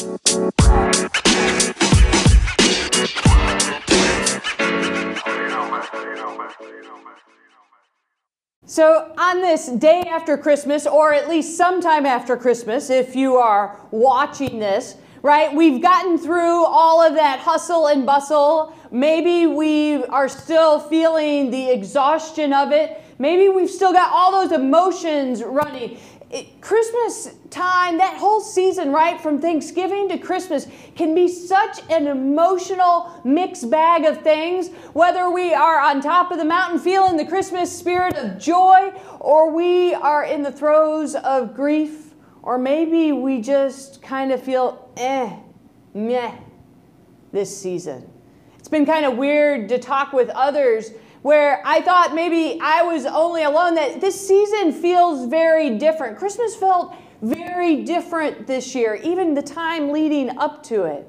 So, on this day after Christmas, or at least sometime after Christmas, if you are watching this, right, we've gotten through all of that hustle and bustle. Maybe we are still feeling the exhaustion of it. Maybe we've still got all those emotions running it, Christmas time, that whole season, right, from Thanksgiving to Christmas, can be such an emotional mixed bag of things. Whether we are on top of the mountain feeling the Christmas spirit of joy, or we are in the throes of grief, or maybe we just kind of feel eh, meh this season. It's been kind of weird to talk with others where I thought maybe I was only alone, that this season feels very different. Christmas felt very different this year, even the time leading up to it.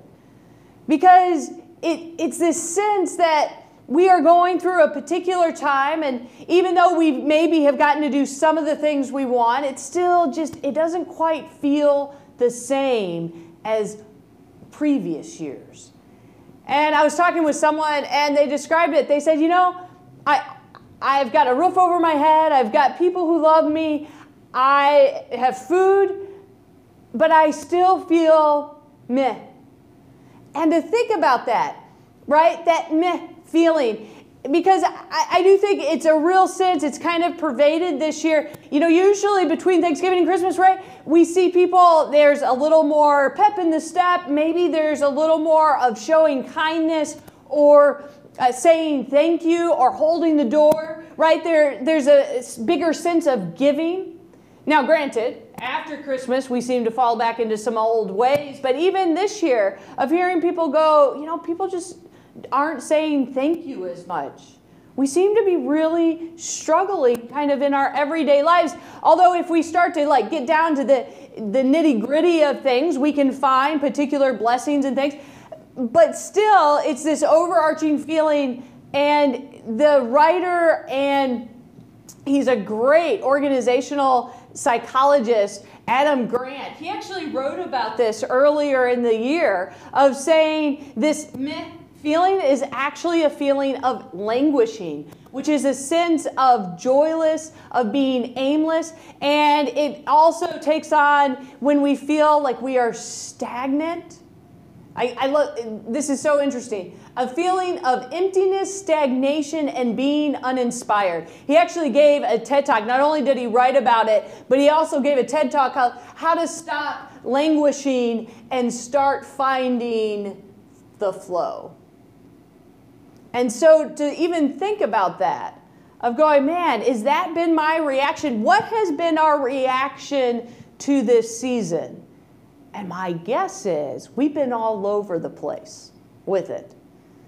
Because it, it's this sense that we are going through a particular time, and even though we maybe have gotten to do some of the things we want, it still just it doesn't quite feel the same as previous years. And I was talking with someone, and they described it. They said, you know, I, I've got a roof over my head. I've got people who love me. I have food, but I still feel meh. And to think about that, right? That meh feeling. Because I, I, do think it's a real sense, it's kind of pervaded this year. You know, usually between Thanksgiving and Christmas, right? We see people, there's a little more pep in the step. Maybe there's a little more of showing kindness or uh, saying thank you or holding the door, right? There, there's a bigger sense of giving. Now, granted, after Christmas, we seem to fall back into some old ways, but even this year, of hearing people go, you know, people just aren't saying thank you as much. We seem to be really struggling kind of in our everyday lives. Although if we start to like get down to the the nitty-gritty of things, we can find particular blessings and things but still, it's this overarching feeling. And the writer, and he's a great organizational psychologist, Adam Grant, he actually wrote about this earlier in the year of saying this feeling is actually a feeling of languishing, which is a sense of joyless, of being aimless. And it also takes on when we feel like we are stagnant I, I love this is so interesting. A feeling of emptiness, stagnation, and being uninspired. He actually gave a TED talk. Not only did he write about it, but he also gave a TED talk called How to Stop Languishing and Start Finding the Flow. And so to even think about that, of going, man, is that been my reaction? What has been our reaction to this season? And my guess is we've been all over the place with it.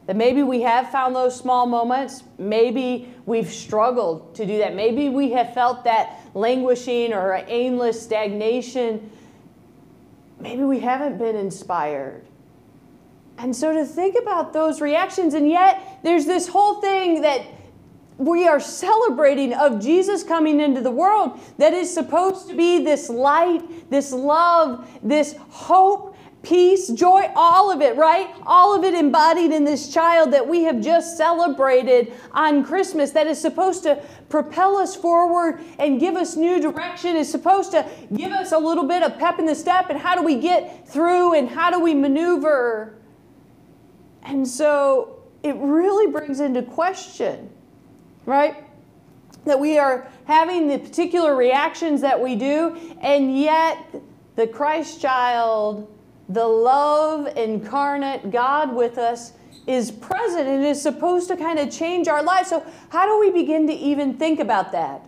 That maybe we have found those small moments. Maybe we've struggled to do that. Maybe we have felt that languishing or aimless stagnation. Maybe we haven't been inspired. And so to think about those reactions, and yet there's this whole thing that we are celebrating of Jesus coming into the world that is supposed to be this light, this love, this hope, peace, joy, all of it, right? All of it embodied in this child that we have just celebrated on Christmas that is supposed to propel us forward and give us new direction, is supposed to give us a little bit of pep in the step and how do we get through and how do we maneuver. And so it really brings into question right? That we are having the particular reactions that we do, and yet the Christ child, the love incarnate God with us, is present and is supposed to kind of change our lives. So, how do we begin to even think about that?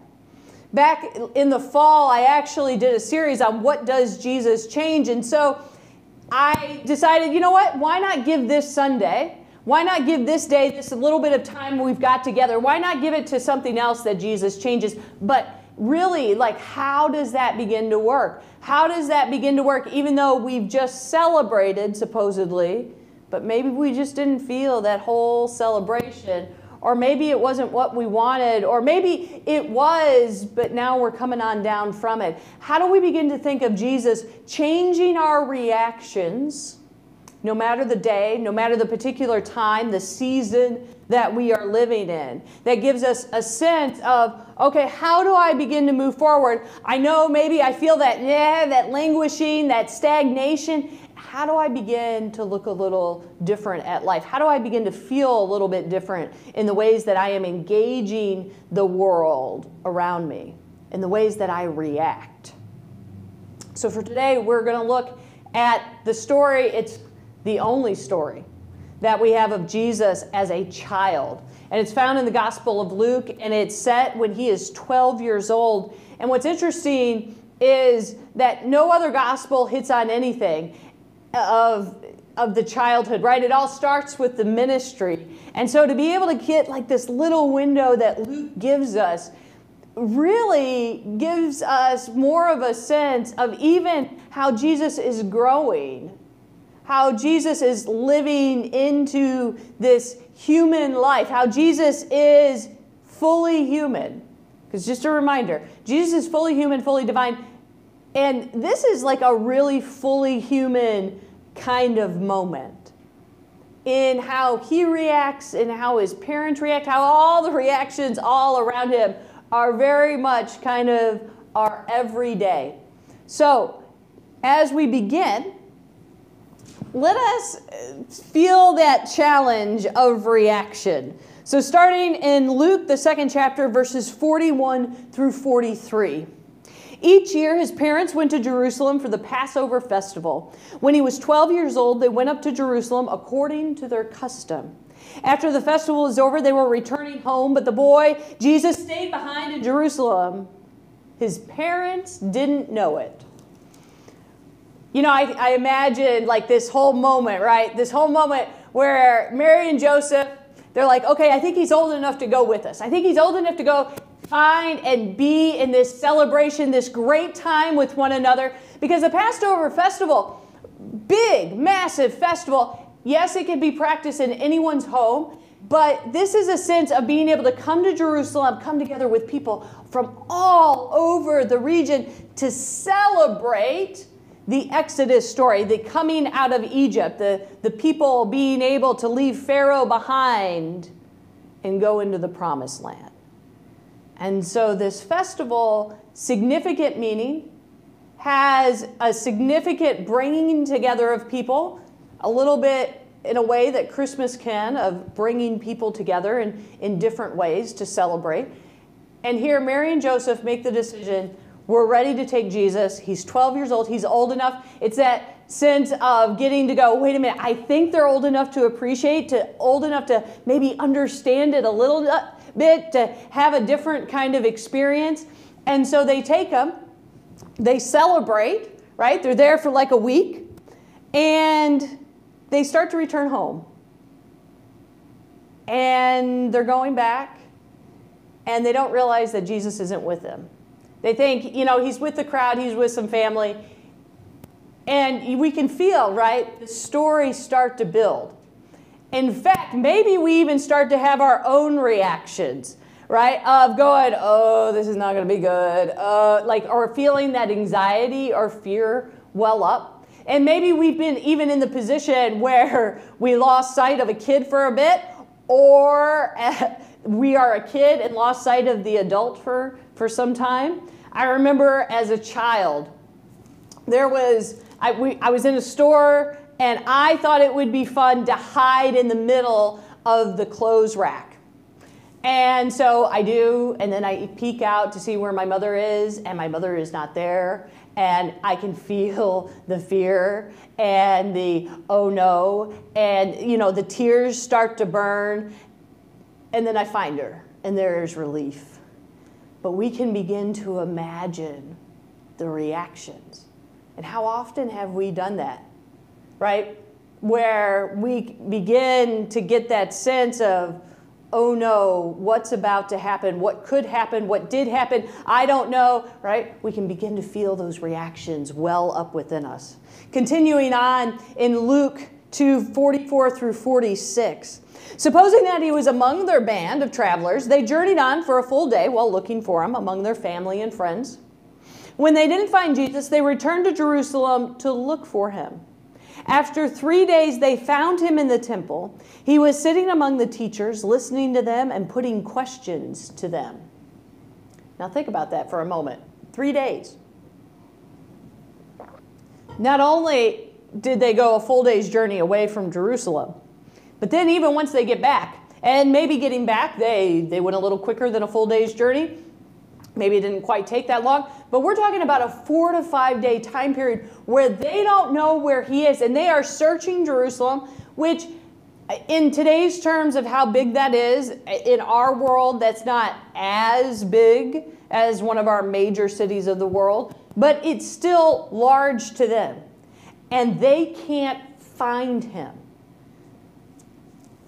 Back in the fall, I actually did a series on what does Jesus change. And so I decided, you know what? Why not give this Sunday why not give this day, this little bit of time we've got together, why not give it to something else that Jesus changes? But really, like, how does that begin to work? How does that begin to work, even though we've just celebrated, supposedly, but maybe we just didn't feel that whole celebration? or maybe it wasn't what we wanted, or maybe it was, but now we're coming on down from it. How do we begin to think of Jesus changing our reactions, no matter the day, no matter the particular time, the season that we are living in? That gives us a sense of, okay, how do I begin to move forward? I know maybe I feel that, yeah, that languishing, that stagnation how do I begin to look a little different at life? How do I begin to feel a little bit different in the ways that I am engaging the world around me, in the ways that I react? So, for today, we're going to look at the story. It's the only story that we have of Jesus as a child. And it's found in the Gospel of Luke, and it's set when he is 12 years old. And what's interesting is that no other gospel hits on anything of of the childhood, right? It all starts with the ministry. And so to be able to get like this little window that Luke gives us really gives us more of a sense of even how Jesus is growing, how Jesus is living into this human life, how Jesus is fully human. Because just a reminder, Jesus is fully human, fully divine. And this is like a really fully human kind of moment in how he reacts and how his parents react, how all the reactions all around him are very much kind of our everyday. So, as we begin, let us feel that challenge of reaction. So, starting in Luke, the second chapter, verses 41 through 43. Each year, his parents went to Jerusalem for the Passover festival. When he was 12 years old, they went up to Jerusalem according to their custom. After the festival was over, they were returning home, but the boy, Jesus, stayed behind in Jerusalem. His parents didn't know it. You know, I, I imagine like this whole moment, right? This whole moment where Mary and Joseph, they're like, okay, I think he's old enough to go with us. I think he's old enough to go find and be in this celebration, this great time with one another. Because the Passover festival, big, massive festival, yes, it can be practiced in anyone's home, but this is a sense of being able to come to Jerusalem, come together with people from all over the region to celebrate the Exodus story, the coming out of Egypt, the, the people being able to leave Pharaoh behind and go into the promised land. And so this festival, significant meaning, has a significant bringing together of people, a little bit in a way that Christmas can, of bringing people together in, in different ways to celebrate. And here, Mary and Joseph make the decision we're ready to take Jesus. He's 12 years old, he's old enough. It's that sense of getting to go, wait a minute, I think they're old enough to appreciate, to old enough to maybe understand it a little uh, bit to have a different kind of experience. And so they take them, they celebrate, right? They're there for like a week, and they start to return home. And they're going back, and they don't realize that Jesus isn't with them. They think, you know, he's with the crowd, he's with some family. And we can feel, right, the stories start to build. In fact, maybe we even start to have our own reactions, right? Of going, oh, this is not going to be good, uh, like, or feeling that anxiety or fear well up. And maybe we've been even in the position where we lost sight of a kid for a bit, or we are a kid and lost sight of the adult for, for some time. I remember as a child, there was, I, we, I was in a store and I thought it would be fun to hide in the middle of the clothes rack. And so I do, and then I peek out to see where my mother is, and my mother is not there. And I can feel the fear and the oh no, and you know, the tears start to burn. And then I find her, and there is relief. But we can begin to imagine the reactions. And how often have we done that? right? Where we begin to get that sense of, oh no, what's about to happen? What could happen? What did happen? I don't know, right? We can begin to feel those reactions well up within us. Continuing on in Luke to 44 through 46. Supposing that he was among their band of travelers, they journeyed on for a full day while looking for him among their family and friends. When they didn't find Jesus, they returned to Jerusalem to look for him. After three days, they found him in the temple. He was sitting among the teachers, listening to them and putting questions to them. Now, think about that for a moment. Three days. Not only did they go a full day's journey away from Jerusalem, but then, even once they get back, and maybe getting back, they, they went a little quicker than a full day's journey. Maybe it didn't quite take that long, but we're talking about a four to five day time period where they don't know where he is and they are searching Jerusalem, which, in today's terms of how big that is, in our world, that's not as big as one of our major cities of the world, but it's still large to them. And they can't find him.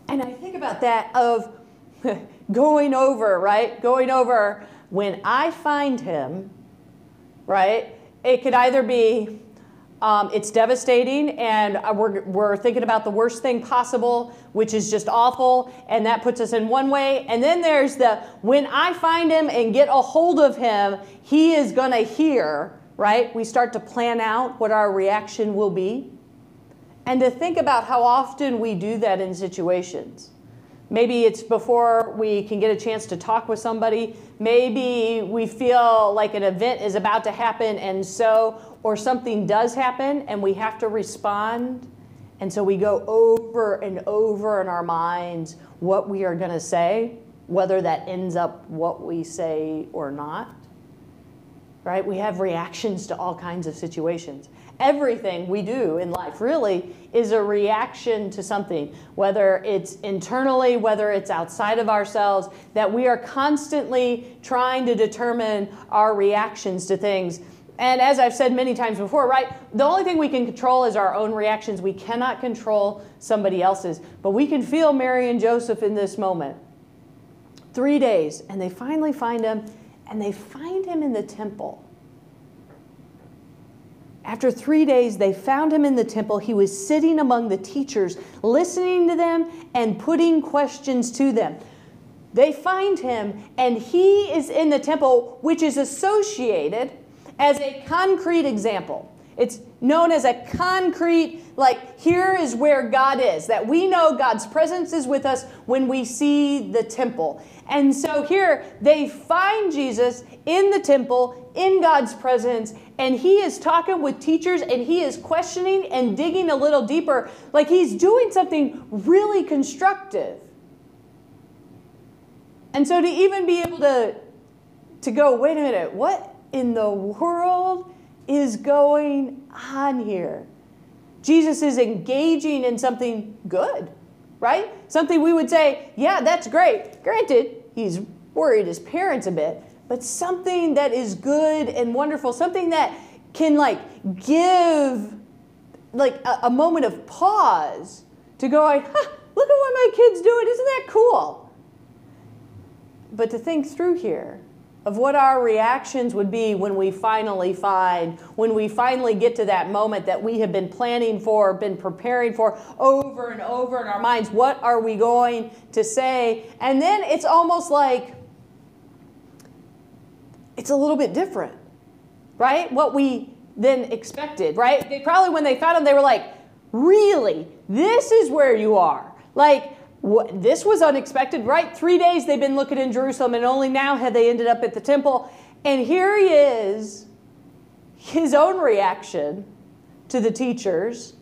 And I think about that of going over, right? Going over when I find him, right? It could either be um, it's devastating and we're, we're thinking about the worst thing possible, which is just awful, and that puts us in one way. And then there's the when I find him and get a hold of him, he is going to hear, right? We start to plan out what our reaction will be. And to think about how often we do that in situations. Maybe it's before we can get a chance to talk with somebody. Maybe we feel like an event is about to happen, and so, or something does happen, and we have to respond. And so we go over and over in our minds what we are going to say, whether that ends up what we say or not. Right? We have reactions to all kinds of situations everything we do in life really is a reaction to something, whether it's internally, whether it's outside of ourselves, that we are constantly trying to determine our reactions to things. And as I've said many times before, right, the only thing we can control is our own reactions. We cannot control somebody else's. But we can feel Mary and Joseph in this moment. Three days, and they finally find him, and they find him in the temple. After three days, they found him in the temple. He was sitting among the teachers, listening to them and putting questions to them. They find him, and he is in the temple, which is associated as a concrete example. It's known as a concrete, like, here is where God is, that we know God's presence is with us when we see the temple. And so here they find Jesus in the temple, in God's presence, and he is talking with teachers and he is questioning and digging a little deeper, like he's doing something really constructive. And so to even be able to, to go, wait a minute, what in the world is going on here? Jesus is engaging in something good, right? Something we would say, yeah, that's great. Granted, he's worried his parents a bit, but something that is good and wonderful, something that can like give like a, a moment of pause to go huh, look at what my kid's doing. Isn't that cool? But to think through here of what our reactions would be when we finally find, when we finally get to that moment that we have been planning for, been preparing for over and over in our minds. What are we going to say? And then it's almost like it's a little bit different, right? What we then expected, right? They probably, when they found him, they were like, really? This is where you are. Like, what, this was unexpected, right? Three days they've been looking in Jerusalem, and only now have they ended up at the temple. And here he is, his own reaction to the teachers.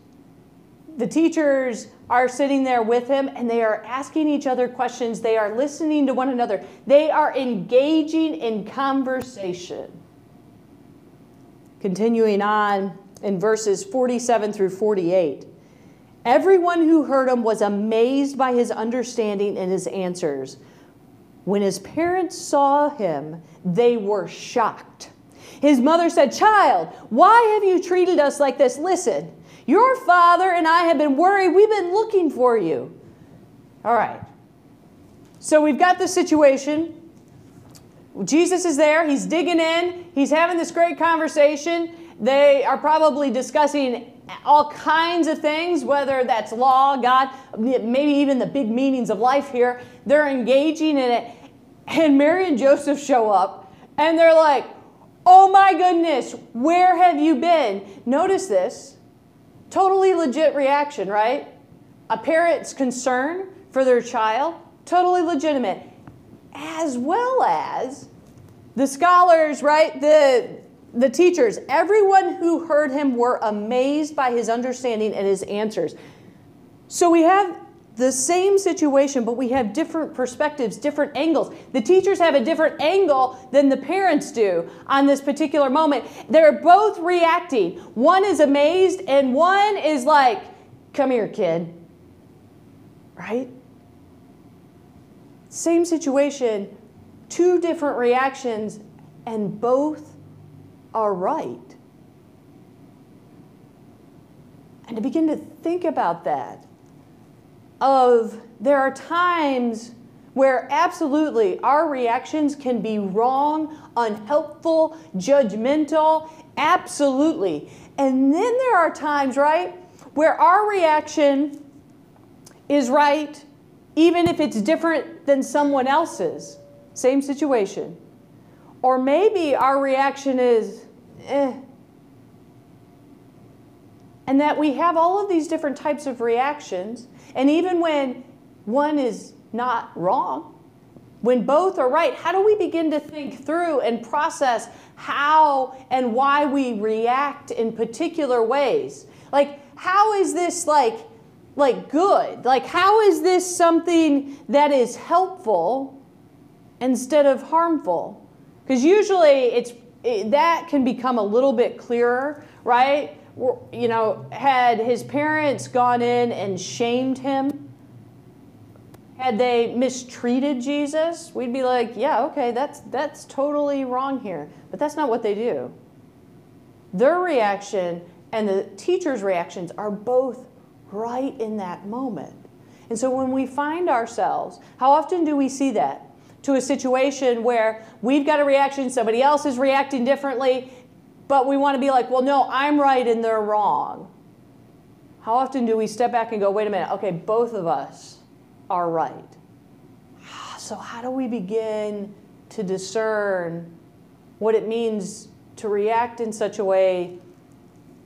The teachers are sitting there with him and they are asking each other questions. They are listening to one another. They are engaging in conversation. Continuing on in verses 47 through 48. Everyone who heard him was amazed by his understanding and his answers. When his parents saw him, they were shocked. His mother said, Child, why have you treated us like this? Listen, your father and I have been worried. We've been looking for you. All right. So we've got the situation. Jesus is there. He's digging in. He's having this great conversation. They are probably discussing all kinds of things, whether that's law, God, maybe even the big meanings of life here. They're engaging in it. And Mary and Joseph show up and they're like, oh my goodness, where have you been? Notice this totally legit reaction, right? A parent's concern for their child, totally legitimate, as well as the scholars, right? The the teachers, everyone who heard him were amazed by his understanding and his answers. So we have the same situation, but we have different perspectives, different angles. The teachers have a different angle than the parents do on this particular moment. They're both reacting. One is amazed, and one is like, Come here, kid. Right? Same situation, two different reactions, and both are right. And to begin to think about that, of there are times where absolutely our reactions can be wrong, unhelpful, judgmental, absolutely. And then there are times, right, where our reaction is right, even if it's different than someone else's. Same situation. Or maybe our reaction is, eh. And that we have all of these different types of reactions. And even when one is not wrong, when both are right, how do we begin to think through and process how and why we react in particular ways? Like, how is this like, like good? Like, how is this something that is helpful instead of harmful? Because usually it's it, that can become a little bit clearer, right? You know, had his parents gone in and shamed him, had they mistreated Jesus, we'd be like, yeah, okay, that's that's totally wrong here. But that's not what they do. Their reaction and the teacher's reactions are both right in that moment. And so when we find ourselves, how often do we see that? To a situation where we've got a reaction, somebody else is reacting differently, but we want to be like, well, no, I'm right and they're wrong. How often do we step back and go, wait a minute, okay, both of us are right? So, how do we begin to discern what it means to react in such a way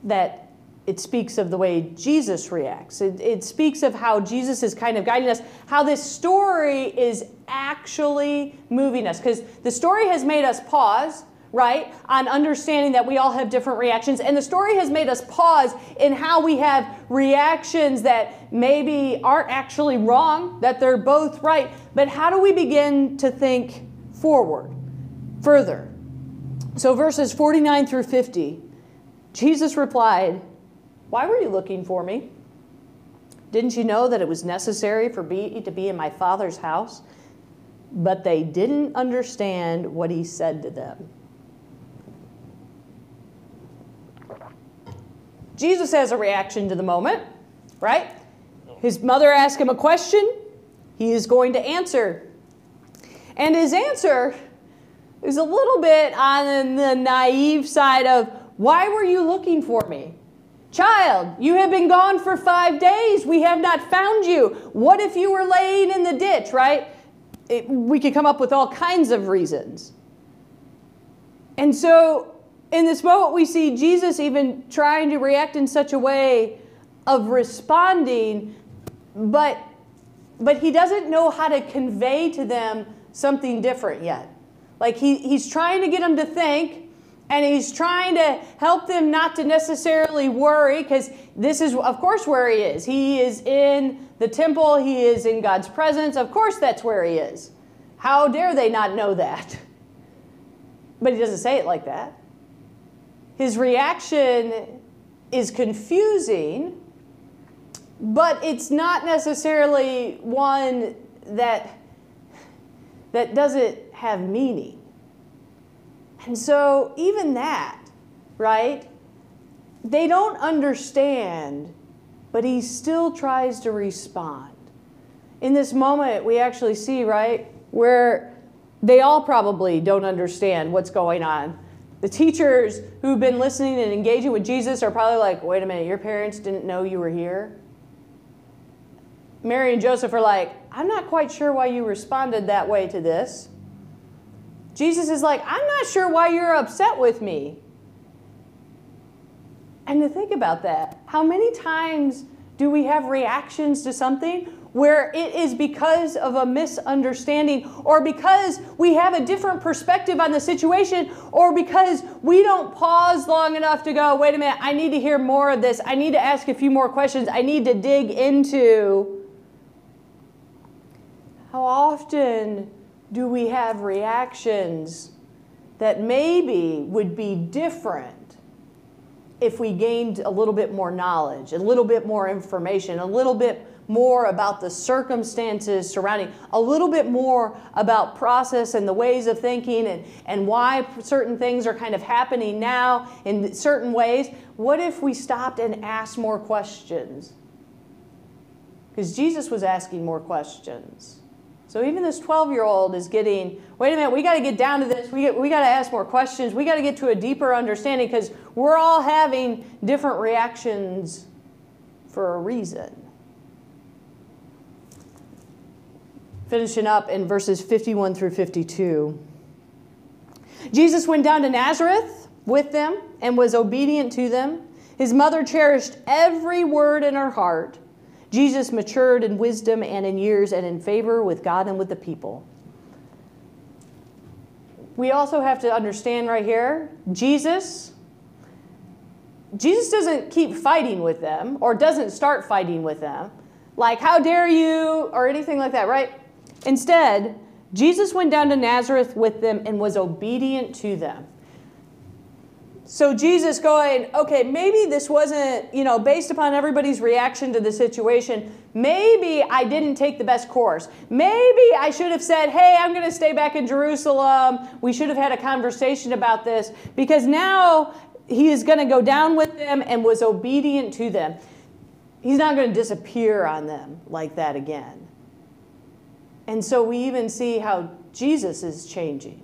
that it speaks of the way Jesus reacts. It, it, speaks of how Jesus is kind of guiding us, how this story is actually moving us. Because the story has made us pause, right, on understanding that we all have different reactions. And the story has made us pause in how we have reactions that maybe aren't actually wrong, that they're both right. But how do we begin to think forward, further? So, verses 49 through 50, Jesus replied, why were you looking for me? Didn't you know that it was necessary for me to be in my Father's house? But they didn't understand what he said to them. Jesus has a reaction to the moment, right? His mother asks him a question, he is going to answer. And his answer is a little bit on the naive side of, Why were you looking for me? Child, you have been gone for five days. We have not found you. What if you were laying in the ditch, right? It, we could come up with all kinds of reasons. And so, in this moment, we see Jesus even trying to react in such a way of responding, but, but he doesn't know how to convey to them something different yet. Like he, he's trying to get them to think, and he's trying to help them not to necessarily worry because this is of course where he is. He is in the temple. He is in god's presence. Of course that's where he is. How dare they not know that? But he doesn't say it like that. His reaction is confusing but it's not necessarily one that that doesn't have meaning and so, even that, right? They don't understand, but he still tries to respond. In this moment, we actually see, right, where they all probably don't understand what's going on. The teachers who've been listening and engaging with Jesus are probably like, wait a minute, your parents didn't know you were here? Mary and Joseph are like, I'm not quite sure why you responded that way to this. Jesus is like, I'm not sure why you're upset with me. And to think about that, how many times do we have reactions to something where it is because of a misunderstanding or because we have a different perspective on the situation or because we don't pause long enough to go, wait a minute, I need to hear more of this. I need to ask a few more questions. I need to dig into. How often do we have reactions that maybe would be different if we gained a little bit more knowledge, a little bit more information, a little bit more about the circumstances surrounding, a little bit more about process and the ways of thinking and, and why certain things are kind of happening now in certain ways. What if we stopped and asked more questions? Because Jesus was asking more questions. So even this 12 year old is getting, wait a minute, we got to get down to this. We, we got to ask more questions. We got to get to a deeper understanding because we're all having different reactions for a reason. Finishing up in verses 51 through 52. Jesus went down to Nazareth with them and was obedient to them. His mother cherished every word in her heart. Jesus matured in wisdom and in years and in favor with God and with the people. We also have to understand right here Jesus Jesus doesn't keep fighting with them or doesn't start fighting with them. Like, how dare you, or anything like that, right? Instead, Jesus went down to Nazareth with them and was obedient to them. So Jesus going, okay, maybe this wasn't, you know, based upon everybody's reaction to the situation, maybe I didn't take the best course. Maybe I should have said, hey, I'm going to stay back in Jerusalem. We should have had a conversation about this because now he is going to go down with them and was obedient to them. He's not going to disappear on them like that again. And so we even see how Jesus is changing,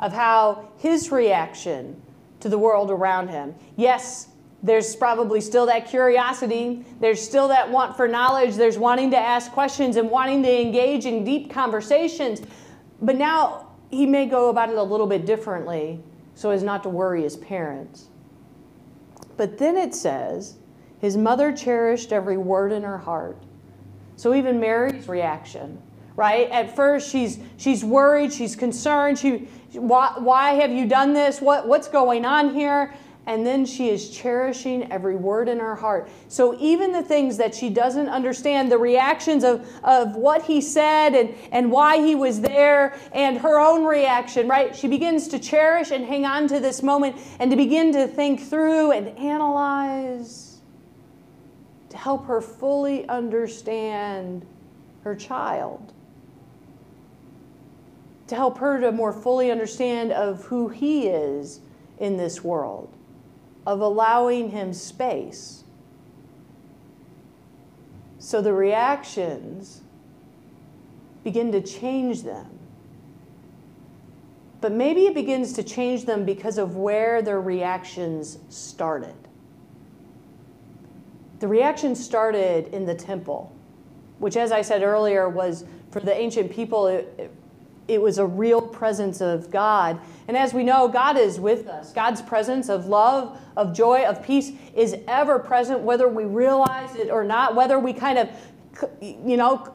of how his reaction to the world around him. Yes, there's probably still that curiosity. There's still that want for knowledge. There's wanting to ask questions and wanting to engage in deep conversations. But now he may go about it a little bit differently so as not to worry his parents. But then it says, his mother cherished every word in her heart. So even Mary's reaction, right? At first she's she's worried, she's concerned, she why, why have you done this? What, what's going on here? And then she is cherishing every word in her heart. So even the things that she doesn't understand, the reactions of, of what he said and, and why he was there, and her own reaction, right? She begins to cherish and hang on to this moment and to begin to think through and analyze to help her fully understand her child to help her to more fully understand of who he is in this world, of allowing him space. So the reactions begin to change them. But maybe it begins to change them because of where their reactions started. The reaction started in the temple, which, as I said earlier, was for the ancient people, it, it was a real presence of God. And as we know, God is with us. God's presence of love, of joy, of peace is ever present, whether we realize it or not, whether we kind of you know,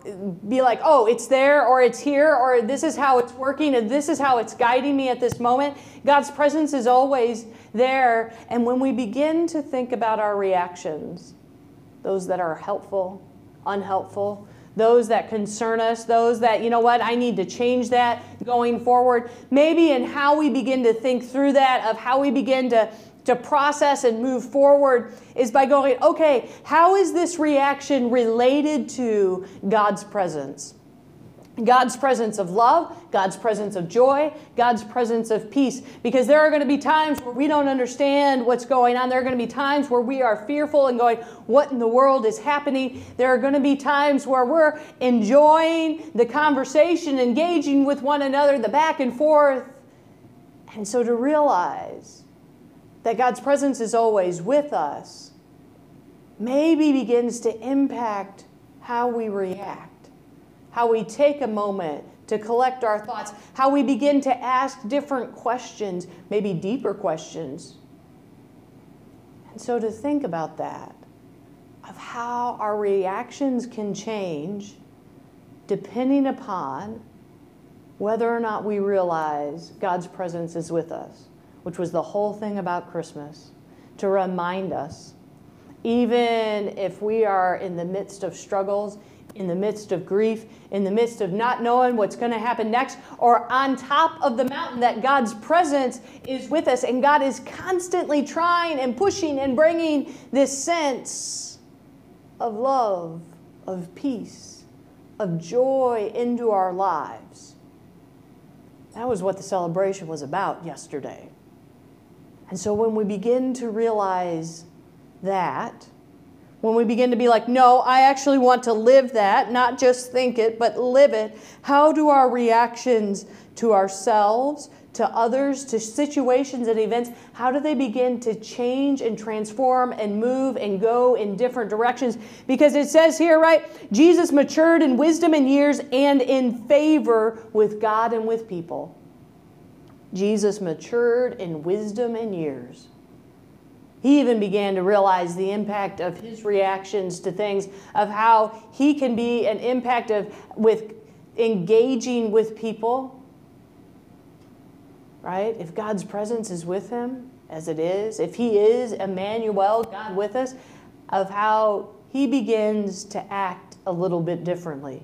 be like, oh, it's there or it's here or this is how it's working and this is how it's guiding me at this moment. God's presence is always there. And when we begin to think about our reactions, those that are helpful, unhelpful, those that concern us, those that, you know what, I need to change that going forward. Maybe in how we begin to think through that, of how we begin to, to process and move forward, is by going, okay, how is this reaction related to God's presence? God's presence of love, God's presence of joy, God's presence of peace. Because there are going to be times where we don't understand what's going on. There are going to be times where we are fearful and going, What in the world is happening? There are going to be times where we're enjoying the conversation, engaging with one another, the back and forth. And so to realize that God's presence is always with us maybe begins to impact how we react, how we take a moment to collect our thoughts, how we begin to ask different questions, maybe deeper questions. And so to think about that, of how our reactions can change depending upon whether or not we realize God's presence is with us, which was the whole thing about Christmas, to remind us, even if we are in the midst of struggles, in the midst of grief, in the midst of not knowing what's going to happen next, or on top of the mountain, that God's presence is with us and God is constantly trying and pushing and bringing this sense of love, of peace, of joy into our lives. That was what the celebration was about yesterday. And so when we begin to realize that, when we begin to be like, no, I actually want to live that, not just think it, but live it, how do our reactions to ourselves, to others, to situations and events, how do they begin to change and transform and move and go in different directions? Because it says here, right, Jesus matured in wisdom and years and in favor with God and with people. Jesus matured in wisdom and years. He even began to realize the impact of his reactions to things, of how he can be an impact of with engaging with people right? If God's presence is with him, as it is, if he is Emmanuel, God with us, of how he begins to act a little bit differently,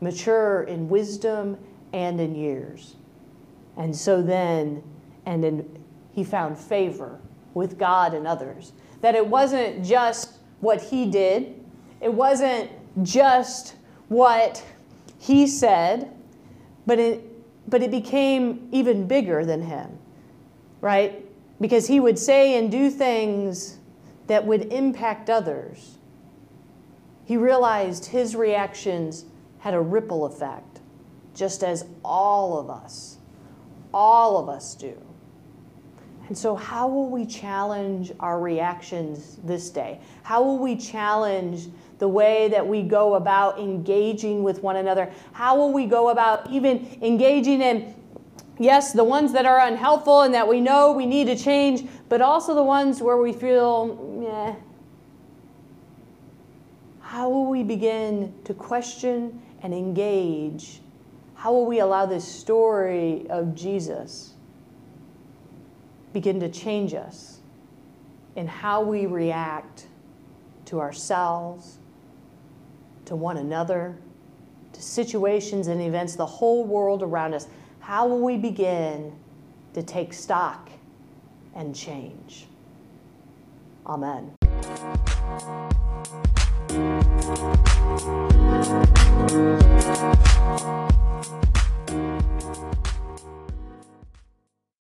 mature in wisdom and in years. And so then, and then he found favor with God and others. That it wasn't just what he did, it wasn't just what he said, but it, but it became even bigger than him, right? Because he would say and do things that would impact others. He realized his reactions had a ripple effect, just as all of us, all of us do. And so, how will we challenge our reactions this day? How will we challenge the way that we go about engaging with one another? How will we go about even engaging in, yes, the ones that are unhelpful and that we know we need to change, but also the ones where we feel, yeah. How will we begin to question and engage? How will we allow this story of Jesus begin to change us in how we react to ourselves, to one another, to situations and events, the whole world around us. How will we begin to take stock and change? Amen. Thank you.